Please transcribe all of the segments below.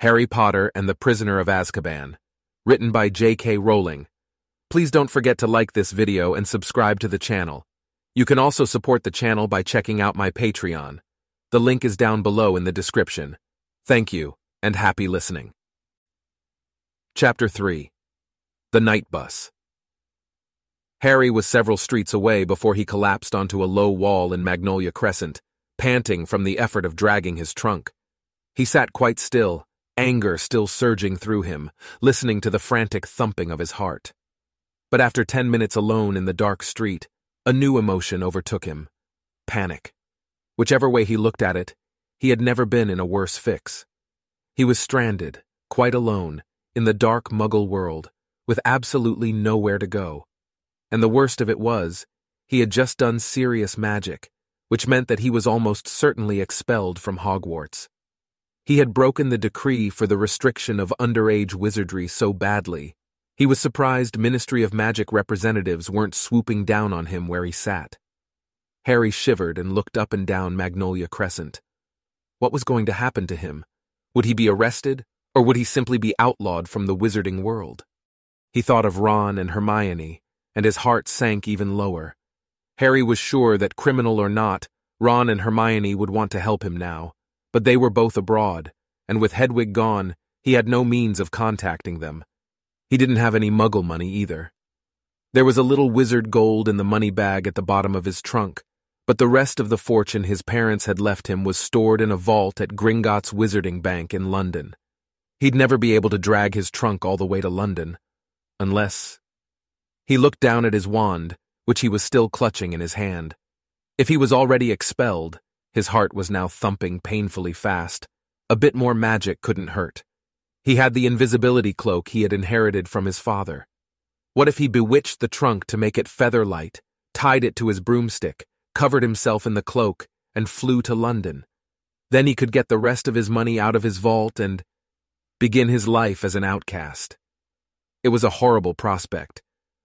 Harry Potter and the Prisoner of Azkaban, written by J.K. Rowling. Please don't forget to like this video and subscribe to the channel. You can also support the channel by checking out my Patreon. The link is down below in the description. Thank you, and happy listening. Chapter 3 The Knight Bus Harry was several streets away before he collapsed onto a low wall in Magnolia Crescent, panting from the effort of dragging his trunk. He sat quite still, anger still surging through him, listening to the frantic thumping of his heart. But after ten minutes alone in the dark street, a new emotion overtook him panic. Whichever way he looked at it, he had never been in a worse fix. He was stranded, quite alone, in the dark muggle world, with absolutely nowhere to go. And the worst of it was, he had just done serious magic, which meant that he was almost certainly expelled from Hogwarts. He had broken the decree for the restriction of underage wizardry so badly, he was surprised Ministry of Magic representatives weren't swooping down on him where he sat. Harry shivered and looked up and down Magnolia Crescent. What was going to happen to him? Would he be arrested, or would he simply be outlawed from the wizarding world? He thought of Ron and Hermione, and his heart sank even lower. Harry was sure that, criminal or not, Ron and Hermione would want to help him now, but they were both abroad, and with Hedwig gone, he had no means of contacting them. He didn't have any muggle money either. There was a little wizard gold in the money bag at the bottom of his trunk, but the rest of the fortune his parents had left him was stored in a vault at Gringotts Wizarding Bank in London. He'd never be able to drag his trunk all the way to London. Unless. He looked down at his wand, which he was still clutching in his hand. If he was already expelled, his heart was now thumping painfully fast. A bit more magic couldn't hurt. He had the invisibility cloak he had inherited from his father. What if he bewitched the trunk to make it feather light, tied it to his broomstick, covered himself in the cloak, and flew to London? Then he could get the rest of his money out of his vault and begin his life as an outcast. It was a horrible prospect,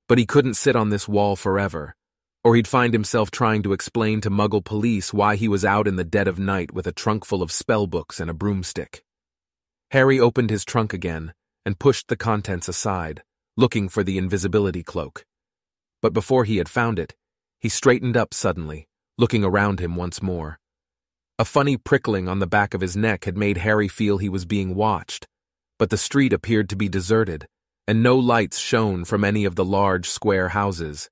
but he couldn't sit on this wall forever or he'd find himself trying to explain to Muggle police why he was out in the dead of night with a trunk full of spellbooks and a broomstick. Harry opened his trunk again and pushed the contents aside, looking for the invisibility cloak. But before he had found it, he straightened up suddenly, looking around him once more. A funny prickling on the back of his neck had made Harry feel he was being watched, but the street appeared to be deserted, and no lights shone from any of the large square houses.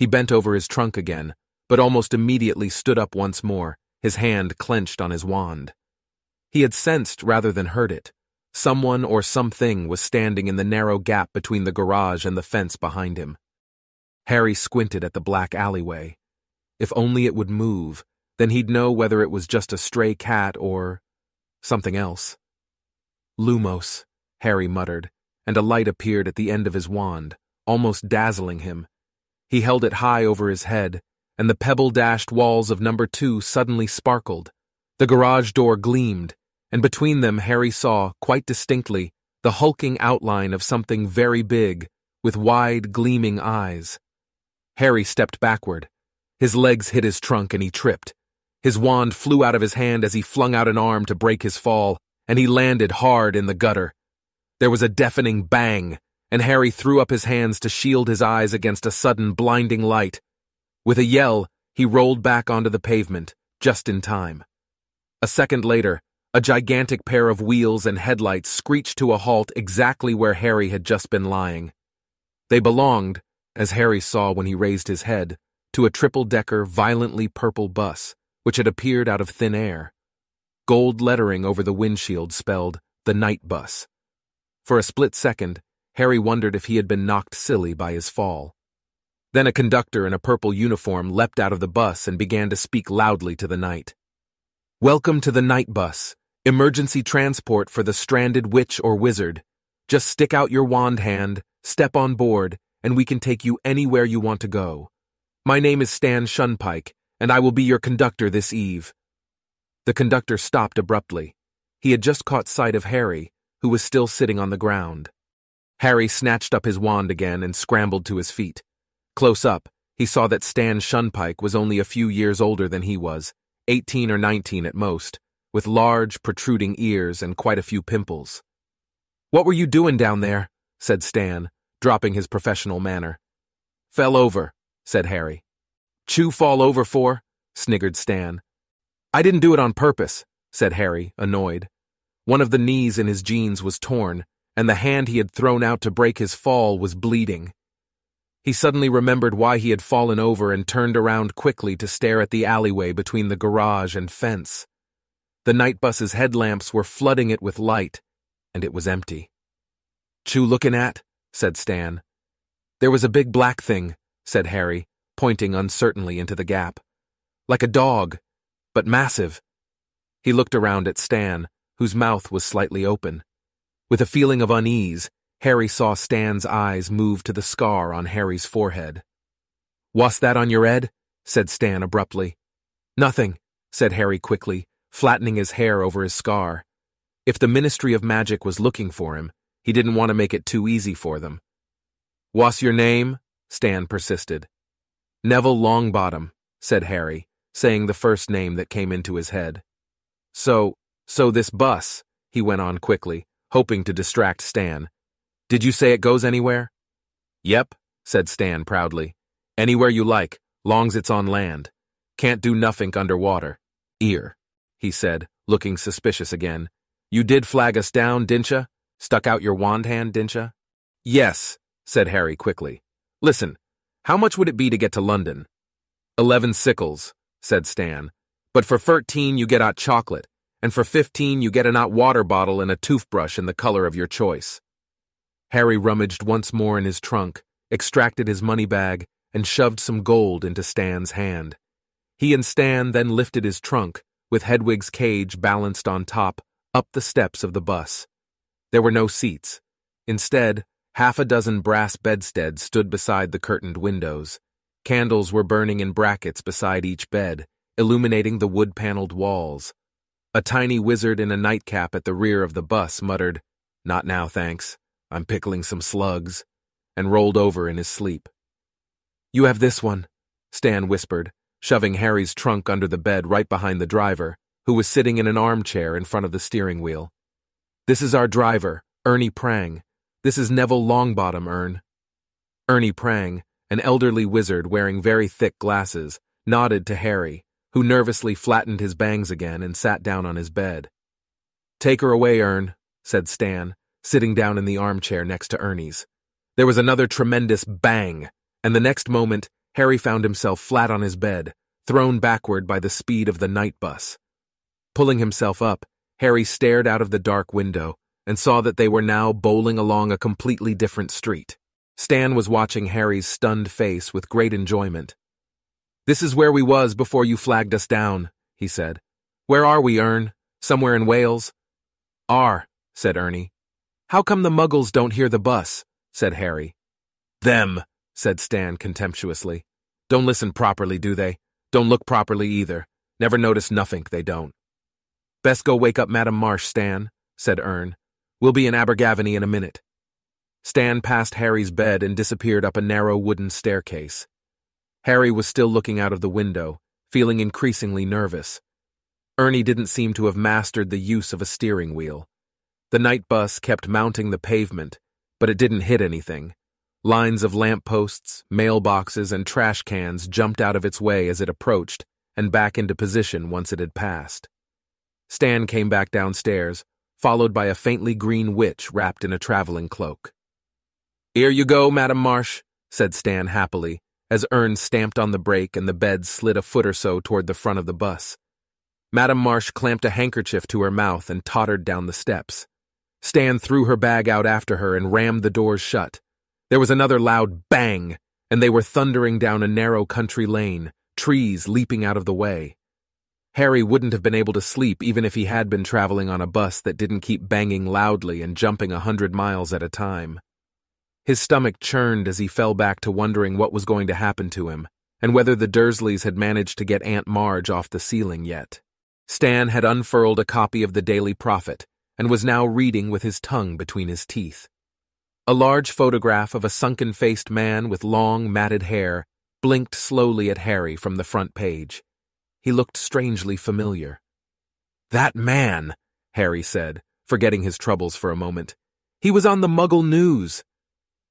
He bent over his trunk again, but almost immediately stood up once more, his hand clenched on his wand. He had sensed rather than heard it. Someone or something was standing in the narrow gap between the garage and the fence behind him. Harry squinted at the black alleyway. If only it would move, then he'd know whether it was just a stray cat or something else. Lumos, Harry muttered, and a light appeared at the end of his wand, almost dazzling him, he held it high over his head, and the pebble dashed walls of number two suddenly sparkled. The garage door gleamed, and between them Harry saw, quite distinctly, the hulking outline of something very big, with wide, gleaming eyes. Harry stepped backward. His legs hit his trunk and he tripped. His wand flew out of his hand as he flung out an arm to break his fall, and he landed hard in the gutter. There was a deafening bang, and Harry threw up his hands to shield his eyes against a sudden blinding light. With a yell, he rolled back onto the pavement, just in time. A second later, a gigantic pair of wheels and headlights screeched to a halt exactly where Harry had just been lying. They belonged, as Harry saw when he raised his head, to a triple-decker, violently purple bus, which had appeared out of thin air. Gold lettering over the windshield spelled, the Knight Bus. For a split second, Harry wondered if he had been knocked silly by his fall. Then a conductor in a purple uniform leapt out of the bus and began to speak loudly to the night. Welcome to the Knight Bus, emergency transport for the stranded witch or wizard. Just stick out your wand hand, step on board, and we can take you anywhere you want to go. My name is Stan Shunpike, and I will be your conductor this eve. The conductor stopped abruptly. He had just caught sight of Harry, who was still sitting on the ground. Harry snatched up his wand again and scrambled to his feet. Close up, he saw that Stan Shunpike was only a few years older than he was, 18 or 19 at most, with large, protruding ears and quite a few pimples. What were you doing down there? said Stan, dropping his professional manner. Fell over, said Harry. Chew fall over for? sniggered Stan. I didn't do it on purpose, said Harry, annoyed. One of the knees in his jeans was torn, and the hand he had thrown out to break his fall was bleeding. He suddenly remembered why he had fallen over and turned around quickly to stare at the alleyway between the garage and fence. The Knight Bus's headlamps were flooding it with light, and it was empty. Chew looking at? said Stan. There was a big black thing, said Harry, pointing uncertainly into the gap. Like a dog, but massive. He looked around at Stan, whose mouth was slightly open. With a feeling of unease, Harry saw Stan's eyes move to the scar on Harry's forehead. Was that on your head? said Stan abruptly. Nothing, said Harry quickly, flattening his hair over his scar. If the Ministry of Magic was looking for him, he didn't want to make it too easy for them. What's your name? Stan persisted. Neville Longbottom, said Harry, saying the first name that came into his head. So, so this bus, he went on quickly, hoping to distract Stan, did you say it goes anywhere? Yep, said Stan proudly. Anywhere you like, long's it's on land. Can't do nothink underwater. Ear, he said, looking suspicious again. You did flag us down, didn't Stuck out your wand hand, didn't Yes, said Harry quickly. Listen, how much would it be to get to London? Eleven sickles, said Stan. But for thirteen you get hot chocolate, and for fifteen you get an hot water bottle and a toothbrush in the color of your choice. Harry rummaged once more in his trunk, extracted his money bag, and shoved some gold into Stan's hand. He and Stan then lifted his trunk, with Hedwig's cage balanced on top, up the steps of the bus. There were no seats. Instead, half a dozen brass bedsteads stood beside the curtained windows. Candles were burning in brackets beside each bed, illuminating the wood-paneled walls. A tiny wizard in a nightcap at the rear of the bus muttered, Not now, thanks. I'm pickling some slugs, and rolled over in his sleep. You have this one, Stan whispered, shoving Harry's trunk under the bed right behind the driver, who was sitting in an armchair in front of the steering wheel. This is our driver, Ernie Prang. This is Neville Longbottom, Ern. Ernie Prang, an elderly wizard wearing very thick glasses, nodded to Harry, who nervously flattened his bangs again and sat down on his bed. Take her away, Ern, said Stan, sitting down in the armchair next to Ernie's. There was another tremendous bang, and the next moment, Harry found himself flat on his bed, thrown backward by the speed of the Knight Bus. Pulling himself up, Harry stared out of the dark window and saw that they were now bowling along a completely different street. Stan was watching Harry's stunned face with great enjoyment. This is where we was before you flagged us down, he said. Where are we, Ern? Somewhere in Wales? Are, said Ernie. How come the muggles don't hear the bus? said Harry. Them, said Stan contemptuously. Don't listen properly, do they? Don't look properly either. Never notice nothink they don't. Best go wake up Madam Marsh, Stan, said Ern. We'll be in Abergavenny in a minute. Stan passed Harry's bed and disappeared up a narrow wooden staircase. Harry was still looking out of the window, feeling increasingly nervous. Ernie didn't seem to have mastered the use of a steering wheel. The Knight Bus kept mounting the pavement, but it didn't hit anything. Lines of lampposts, mailboxes, and trash cans jumped out of its way as it approached and back into position once it had passed. Stan came back downstairs, followed by a faintly green witch wrapped in a traveling cloak. Here you go, Madam Marsh, said Stan happily, as Ern stamped on the brake and the bed slid a foot or so toward the front of the bus. Madame Marsh clamped a handkerchief to her mouth and tottered down the steps. Stan threw her bag out after her and rammed the doors shut. There was another loud bang, and they were thundering down a narrow country lane, trees leaping out of the way. Harry wouldn't have been able to sleep even if he had been traveling on a bus that didn't keep banging loudly and jumping a hundred miles at a time. His stomach churned as he fell back to wondering what was going to happen to him, and whether the Dursleys had managed to get Aunt Marge off the ceiling yet. Stan had unfurled a copy of the Daily Prophet and was now reading with his tongue between his teeth. A large photograph of a sunken-faced man with long, matted hair blinked slowly at Harry from the front page. He looked strangely familiar. That man, Harry said, forgetting his troubles for a moment. He was on the Muggle News.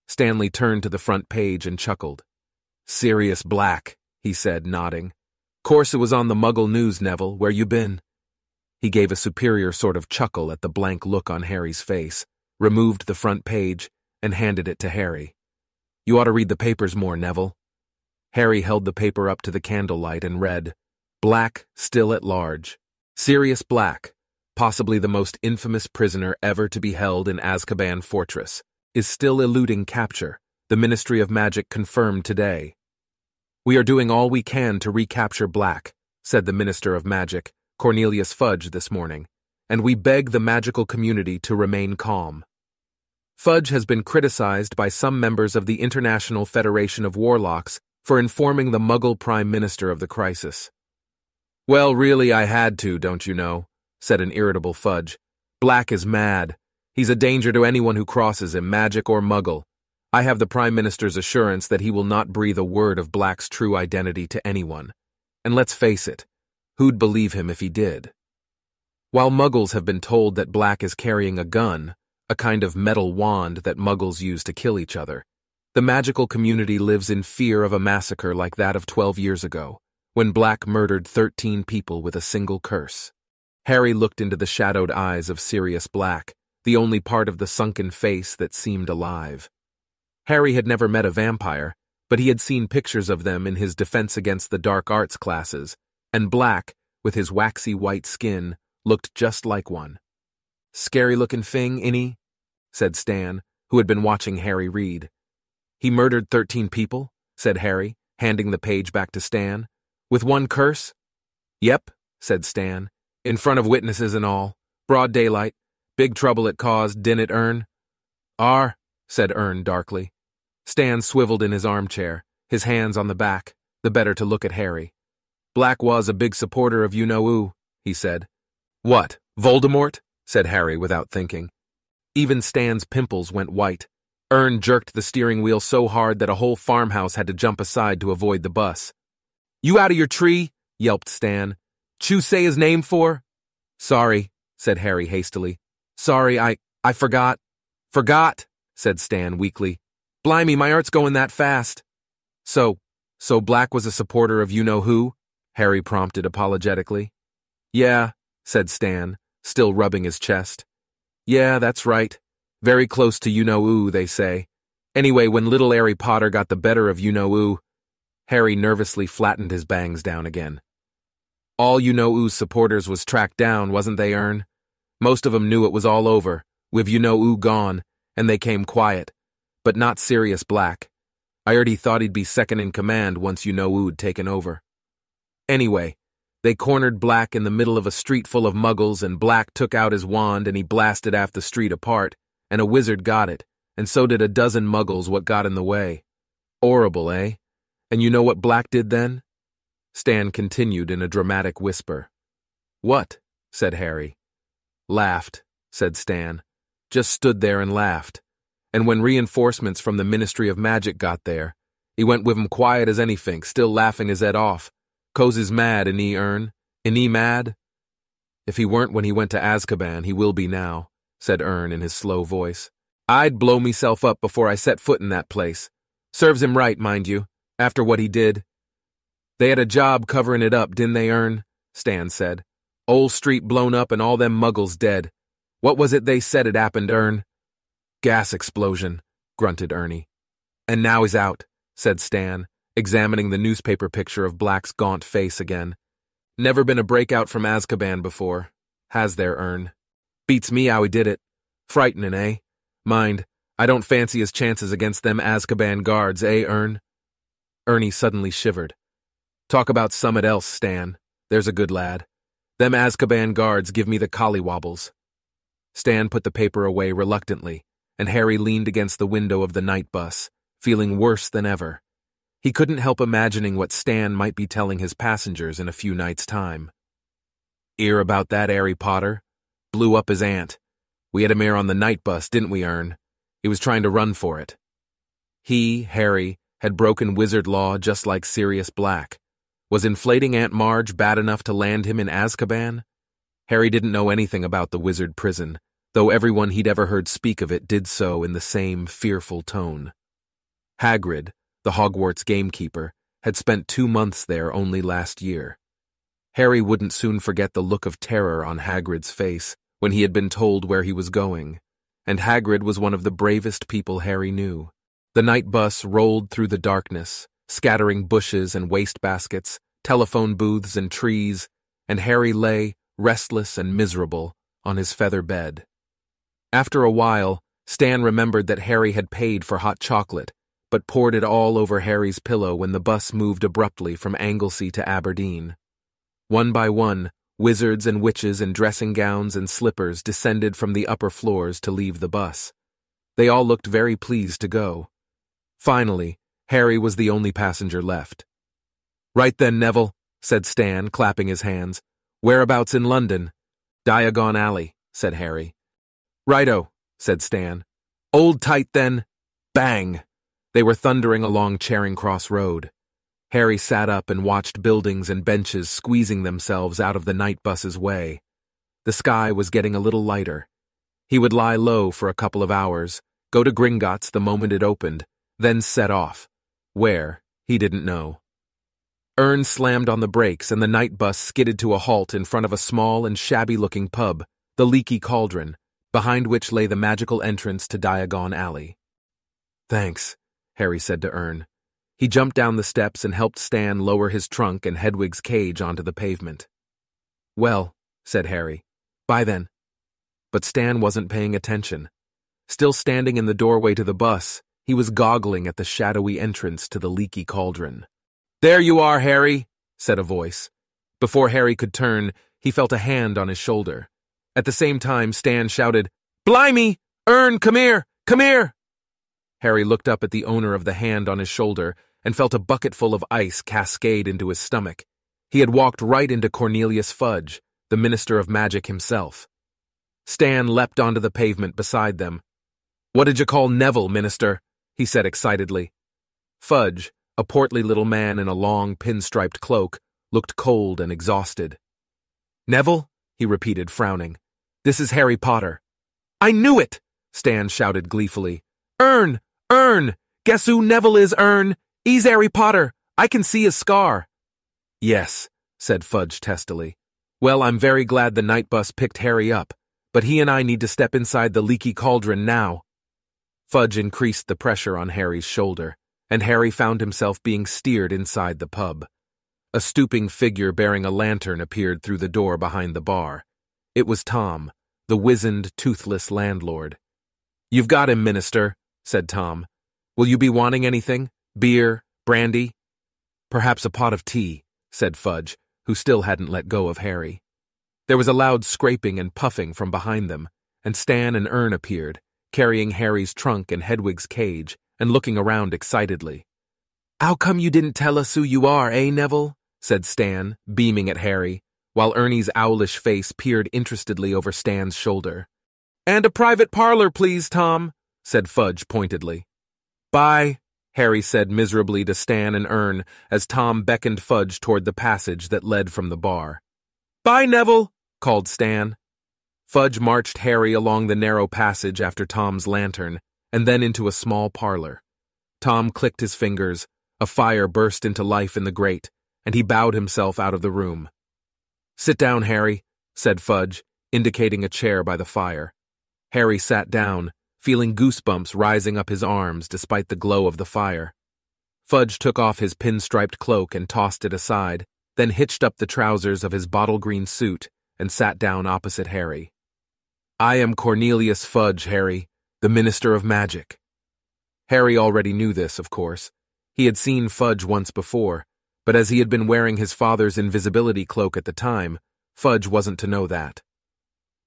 Stanley turned to the front page and chuckled. Sirius Black, he said, nodding. Course it was on the Muggle News, Neville. Where you been? He gave a superior sort of chuckle at the blank look on Harry's face, removed the front page, and handed it to Harry. You ought to read the papers more, Neville. Harry held the paper up to the candlelight and read, Black still at large. Sirius Black, possibly the most infamous prisoner ever to be held in Azkaban Fortress, is still eluding capture, the Ministry of Magic confirmed today. We are doing all we can to recapture Black, said the Minister of Magic, Cornelius Fudge, this morning, and we beg the magical community to remain calm. Fudge has been criticized by some members of the International Federation of Warlocks for informing the Muggle Prime Minister of the crisis. Well, really, I had to, don't you know, said an irritable Fudge. Black is mad. He's a danger to anyone who crosses him, magic or Muggle. I have the Prime Minister's assurance that he will not breathe a word of Black's true identity to anyone. And let's face it, who'd believe him if he did? While Muggles have been told that Black is carrying a gun, a kind of metal wand that muggles use to kill each other. The magical community lives in fear of a massacre like that of 12 years ago, when Black murdered 13 people with a single curse. Harry looked into the shadowed eyes of Sirius Black, the only part of the sunken face that seemed alive. Harry had never met a vampire, but he had seen pictures of them in his Defense Against the Dark Arts classes, and Black, with his waxy white skin, looked just like one. Scary looking thing, any? said Stan, who had been watching Harry read. He murdered thirteen people, said Harry, handing the page back to Stan. With one curse? Yep, said Stan. In front of witnesses and all. Broad daylight. Big trouble it caused, didn't it, Ern? Ar, said Ern darkly. Stan swiveled in his armchair, his hands on the back, the better to look at Harry. Black was a big supporter of you-know-who, he said. What, Voldemort? said Harry without thinking. Even Stan's pimples went white. Ern jerked the steering wheel so hard that a whole farmhouse had to jump aside to avoid the bus. You out of your tree? yelped Stan. Chew say his name for? Sorry, said Harry hastily. Sorry, I, I forgot. Forgot, said Stan weakly. Blimey, my art's going that fast. So, so Black was a supporter of you-know-who? Harry prompted apologetically. Yeah, said Stan, still rubbing his chest. Yeah, that's right. Very close to you-know-who, they say. Anyway, when little Harry Potter got the better of you-know-who, Harry nervously flattened his bangs down again. All you-know-who's supporters was tracked down, wasn't they, Ern? Most of 'em knew it was all over, with you-know-who gone, and they came quiet. But not Sirius Black. I already thought he'd be second in command once you-know-who'd taken over. Anyway, they cornered Black in the middle of a street full of muggles, and Black took out his wand and he blasted half the street apart, and a wizard got it, and so did a dozen muggles what got in the way. Horrible, eh? And you know what Black did then? Stan continued in a dramatic whisper. What? said Harry. Laughed, said Stan. Just stood there and laughed. And when reinforcements from the Ministry of Magic got there, he went with 'em quiet as anything, still laughing his head off, Coz is mad, and he Ern. And he mad? If he weren't when he went to Azkaban, he will be now, said Ern in his slow voice. I'd blow meself up before I set foot in that place. Serves him right, mind you, after what he did. They had a job covering it up, didn't they, Ern? Stan said. Old street blown up and all them muggles dead. What was it they said had happened, Ern? Gas explosion, grunted Ernie. And now he's out, said Stan, examining the newspaper picture of Black's gaunt face again. Never been a breakout from Azkaban before. Has there, Ern? Beats me how he did it. Frightening, eh? Mind, I don't fancy his chances against them Azkaban guards, eh, Ern? Ernie suddenly shivered. Talk about summit else, Stan. There's a good lad. Them Azkaban guards give me the collywobbles. Stan put the paper away reluctantly, and Harry leaned against the window of the Knight Bus, feeling worse than ever. He couldn't help imagining what Stan might be telling his passengers in a few nights' time. Ear about that, Harry Potter? Blew up his aunt. We had him here on the Knight Bus, didn't we, Ern? He was trying to run for it. He, Harry, had broken wizard law just like Sirius Black. Was inflating Aunt Marge bad enough to land him in Azkaban? Harry didn't know anything about the wizard prison, though everyone he'd ever heard speak of it did so in the same fearful tone. Hagrid, the Hogwarts gamekeeper, had spent two months there only last year. Harry wouldn't soon forget the look of terror on Hagrid's face when he had been told where he was going, and Hagrid was one of the bravest people Harry knew. The Knight Bus rolled through the darkness, scattering bushes and waste baskets, telephone booths and trees, and Harry lay, restless and miserable, on his feather bed. After a while, Stan remembered that Harry had paid for hot chocolate, but poured it all over Harry's pillow when the bus moved abruptly from Anglesey to Aberdeen. One by one, wizards and witches in dressing gowns and slippers descended from the upper floors to leave the bus. They all looked very pleased to go. Finally, Harry was the only passenger left. Right then, Neville, said Stan, clapping his hands. Whereabouts in London? Diagon Alley, said Harry. Righto, said Stan. Old tight then. Bang! They were thundering along Charing Cross Road. Harry sat up and watched buildings and benches squeezing themselves out of the Knight Bus's way. The sky was getting a little lighter. He would lie low for a couple of hours, go to Gringotts the moment it opened, then set off. Where, he didn't know. Ern slammed on the brakes and the Knight Bus skidded to a halt in front of a small and shabby-looking pub, the Leaky Cauldron, behind which lay the magical entrance to Diagon Alley. Thanks, Harry said to Ern. He jumped down the steps and helped Stan lower his trunk and Hedwig's cage onto the pavement. Well, said Harry. Bye then. But Stan wasn't paying attention. Still standing in the doorway to the bus, he was goggling at the shadowy entrance to the leaky cauldron. There you are, Harry, said a voice. Before Harry could turn, he felt a hand on his shoulder. At the same time, Stan shouted, Blimey! Ern, come here! Come here! Harry looked up at the owner of the hand on his shoulder and felt a bucketful of ice cascade into his stomach. He had walked right into Cornelius Fudge, the Minister of Magic himself. Stan leapt onto the pavement beside them. What did you call Neville, Minister? He said excitedly. Fudge, a portly little man in a long, pinstriped cloak, looked cold and exhausted. Neville? he repeated, frowning. This is Harry Potter. I knew it! Stan shouted gleefully. Ern! Ern! Guess who Neville is, Ern? He's Harry Potter. I can see his scar. Yes, said Fudge testily. Well, I'm very glad the Knight Bus picked Harry up, but he and I need to step inside the leaky cauldron now. Fudge increased the pressure on Harry's shoulder, and Harry found himself being steered inside the pub. A stooping figure bearing a lantern appeared through the door behind the bar. It was Tom, the wizened, toothless landlord. You've got him, Minister, said Tom. Will you be wanting anything? Beer? Brandy? Perhaps a pot of tea, said Fudge, who still hadn't let go of Harry. There was a loud scraping and puffing from behind them, and Stan and Ern appeared, carrying Harry's trunk and Hedwig's cage, and looking around excitedly. How come you didn't tell us who you are, eh, Neville? said Stan, beaming at Harry, while Ernie's owlish face peered interestedly over Stan's shoulder. And a private parlor, please, Tom, said Fudge pointedly. Bye, Harry said miserably to Stan and Ern as Tom beckoned Fudge toward the passage that led from the bar. Bye, Neville, called Stan. Fudge marched Harry along the narrow passage after Tom's lantern, and then into a small parlor. Tom clicked his fingers, a fire burst into life in the grate, and he bowed himself out of the room. Sit down, Harry, said Fudge, indicating a chair by the fire. Harry sat down, feeling goosebumps rising up his arms despite the glow of the fire. Fudge took off his pinstriped cloak and tossed it aside, then hitched up the trousers of his bottle green suit and sat down opposite Harry. I am Cornelius Fudge, Harry, the Minister of Magic. Harry already knew this, of course. He had seen Fudge once before, but as he had been wearing his father's invisibility cloak at the time, Fudge wasn't to know that.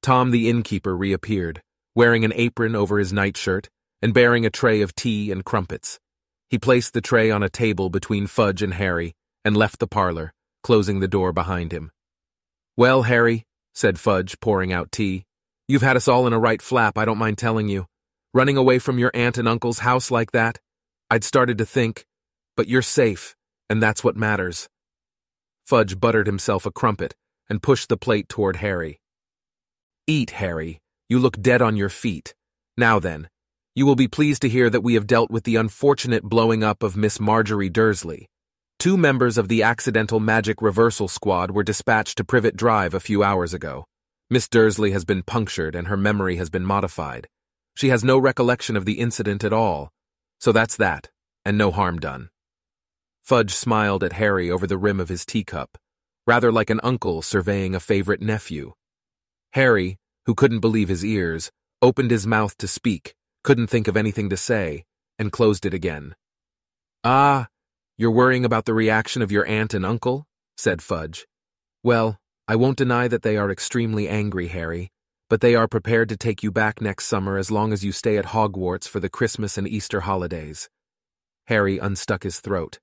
Tom the innkeeper reappeared wearing an apron over his nightshirt and bearing a tray of tea and crumpets. He placed the tray on a table between Fudge and Harry and left the parlor, closing the door behind him. Well, Harry, said Fudge, pouring out tea, you've had us all in a right flap, I don't mind telling you. Running away from your aunt and uncle's house like that? I'd started to think, but you're safe, and that's what matters. Fudge buttered himself a crumpet and pushed the plate toward Harry. Eat, Harry. You look dead on your feet. Now then, you will be pleased to hear that we have dealt with the unfortunate blowing up of Miss Marjorie Dursley. Two members of the Accidental Magic Reversal Squad were dispatched to Privet Drive a few hours ago. Miss Dursley has been punctured and her memory has been modified. She has no recollection of the incident at all. So that's that, and no harm done. Fudge smiled at Harry over the rim of his teacup, rather like an uncle surveying a favorite nephew. Harry, who couldn't believe his ears, opened his mouth to speak, couldn't think of anything to say, and closed it again. Ah, you're worrying about the reaction of your aunt and uncle? said Fudge. Well, I won't deny that they are extremely angry, Harry, but they are prepared to take you back next summer as long as you stay at Hogwarts for the Christmas and Easter holidays. Harry unstuck his throat.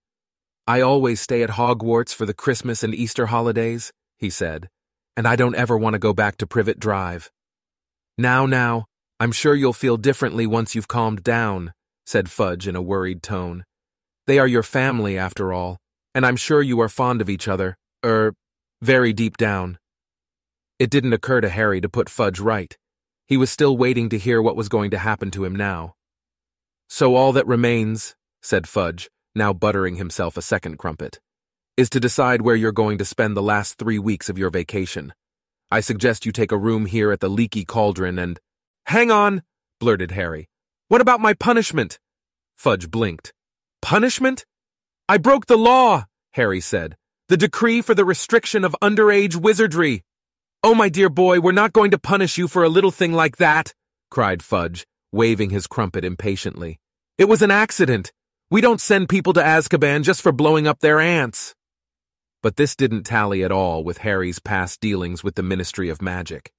I always stay at Hogwarts for the Christmas and Easter holidays, he said, and I don't ever want to go back to Privet Drive. Now, now, I'm sure you'll feel differently once you've calmed down, said Fudge in a worried tone. They are your family, after all, and I'm sure you are fond of each other, er, very deep down. It didn't occur to Harry to put Fudge right. He was still waiting to hear what was going to happen to him now. So all that remains, said Fudge, now buttering himself a second crumpet, is to decide where you're going to spend the last three weeks of your vacation. I suggest you take a room here at the Leaky Cauldron and Hang on, blurted Harry. What about my punishment? Fudge blinked. Punishment? I broke the law, Harry said. The decree for the restriction of underage wizardry. Oh, my dear boy, we're not going to punish you for a little thing like that, cried Fudge, waving his crumpet impatiently. It was an accident. We don't send people to Azkaban just for blowing up their aunts. But this didn't tally at all with Harry's past dealings with the Ministry of Magic.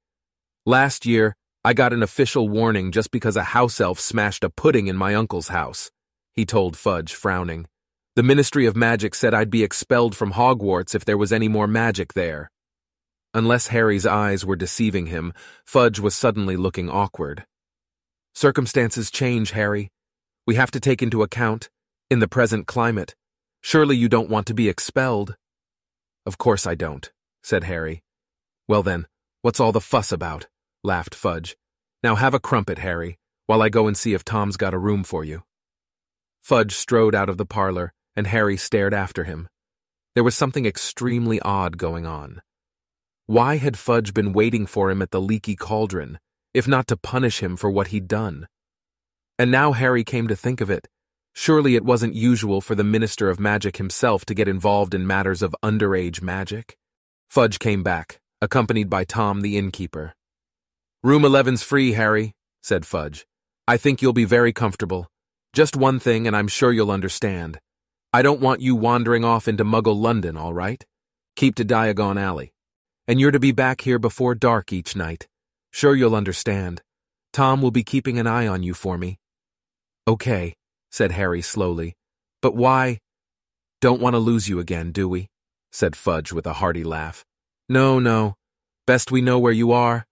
Last year, I got an official warning just because a house elf smashed a pudding in my uncle's house, he told Fudge, frowning. The Ministry of Magic said I'd be expelled from Hogwarts if there was any more magic there. Unless Harry's eyes were deceiving him, Fudge was suddenly looking awkward. Circumstances change, Harry. We have to take into account, in the present climate, surely you don't want to be expelled. Of course I don't, said Harry. Well then, what's all the fuss about? laughed Fudge. Now have a crumpet, Harry, while I go and see if Tom's got a room for you. Fudge strode out of the parlor, and Harry stared after him. There was something extremely odd going on. Why had Fudge been waiting for him at the leaky cauldron, if not to punish him for what he'd done? And now Harry came to think of it, surely it wasn't usual for the Minister of Magic himself to get involved in matters of underage magic? Fudge came back, accompanied by Tom the innkeeper. Room 11's free, Harry, said Fudge. I think you'll be very comfortable. Just one thing, and I'm sure you'll understand. I don't want you wandering off into Muggle London, all right? Keep to Diagon Alley. And you're to be back here before dark each night. Sure you'll understand. Tom will be keeping an eye on you for me. Okay, said Harry slowly. But why? Don't want to lose you again, do we? said Fudge with a hearty laugh. No, no. Best we know where you are,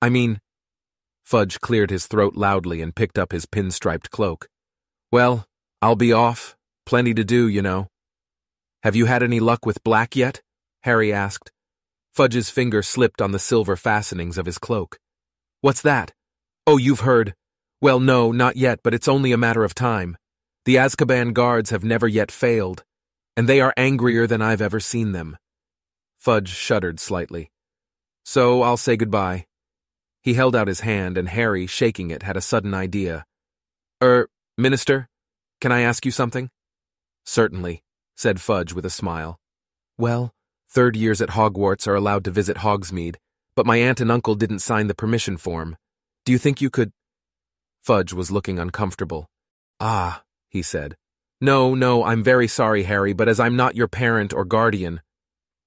I mean, Fudge cleared his throat loudly and picked up his pinstriped cloak. Well, I'll be off. Plenty to do, you know. Have you had any luck with Black yet? Harry asked. Fudge's finger slipped on the silver fastenings of his cloak. What's that? Oh, you've heard. Well, no, not yet, but it's only a matter of time. The Azkaban guards have never yet failed, and they are angrier than I've ever seen them. Fudge shuddered slightly. So I'll say goodbye. He held out his hand, and Harry, shaking it, had a sudden idea. Er, Minister, can I ask you something? Certainly, said Fudge with a smile. Well, third years at Hogwarts are allowed to visit Hogsmeade, but my aunt and uncle didn't sign the permission form. Do you think you could? Fudge was looking uncomfortable. Ah, he said. No, no, I'm very sorry, Harry, but as I'm not your parent or guardian.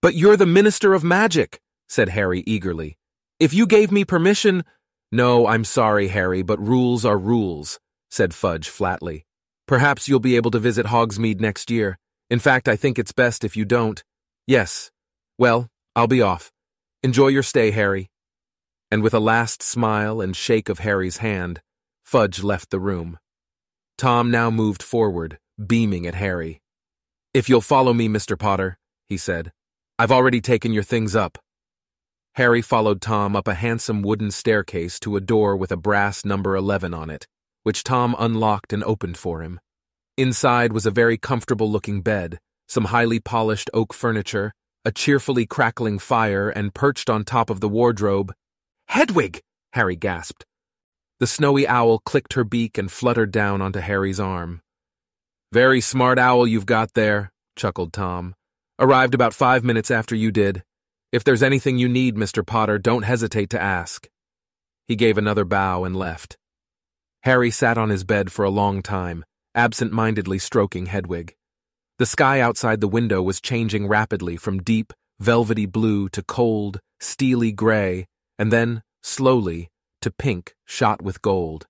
But you're the Minister of Magic, said Harry eagerly. If you gave me permission. No, I'm sorry, Harry, but rules are rules, said Fudge flatly. Perhaps you'll be able to visit Hogsmeade next year. In fact, I think it's best if you don't. Yes. Well, I'll be off. Enjoy your stay, Harry. And with a last smile and shake of Harry's hand, Fudge left the room. Tom now moved forward, beaming at Harry. If you'll follow me, Mr. Potter, he said. I've already taken your things up. Harry followed Tom up a handsome wooden staircase to a door with a brass number 11 on it, which Tom unlocked and opened for him. Inside was a very comfortable looking bed, some highly polished oak furniture, a cheerfully crackling fire, and perched on top of the wardrobe. Hedwig! Harry gasped. The snowy owl clicked her beak and fluttered down onto Harry's arm. Very smart owl you've got there, chuckled Tom. Arrived about five minutes after you did. If there's anything you need, Mr. Potter, don't hesitate to ask. He gave another bow and left. Harry sat on his bed for a long time, absent-mindedly stroking Hedwig. The sky outside the window was changing rapidly from deep, velvety blue to cold, steely gray, and then, slowly, to pink shot with gold.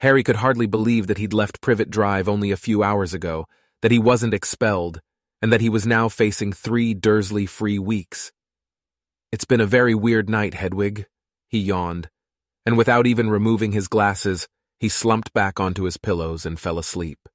Harry could hardly believe that he'd left Privet Drive only a few hours ago, that he wasn't expelled, and that he was now facing three Dursley-free weeks. It's been a very weird night, Hedwig, he yawned, and without even removing his glasses, he slumped back onto his pillows and fell asleep.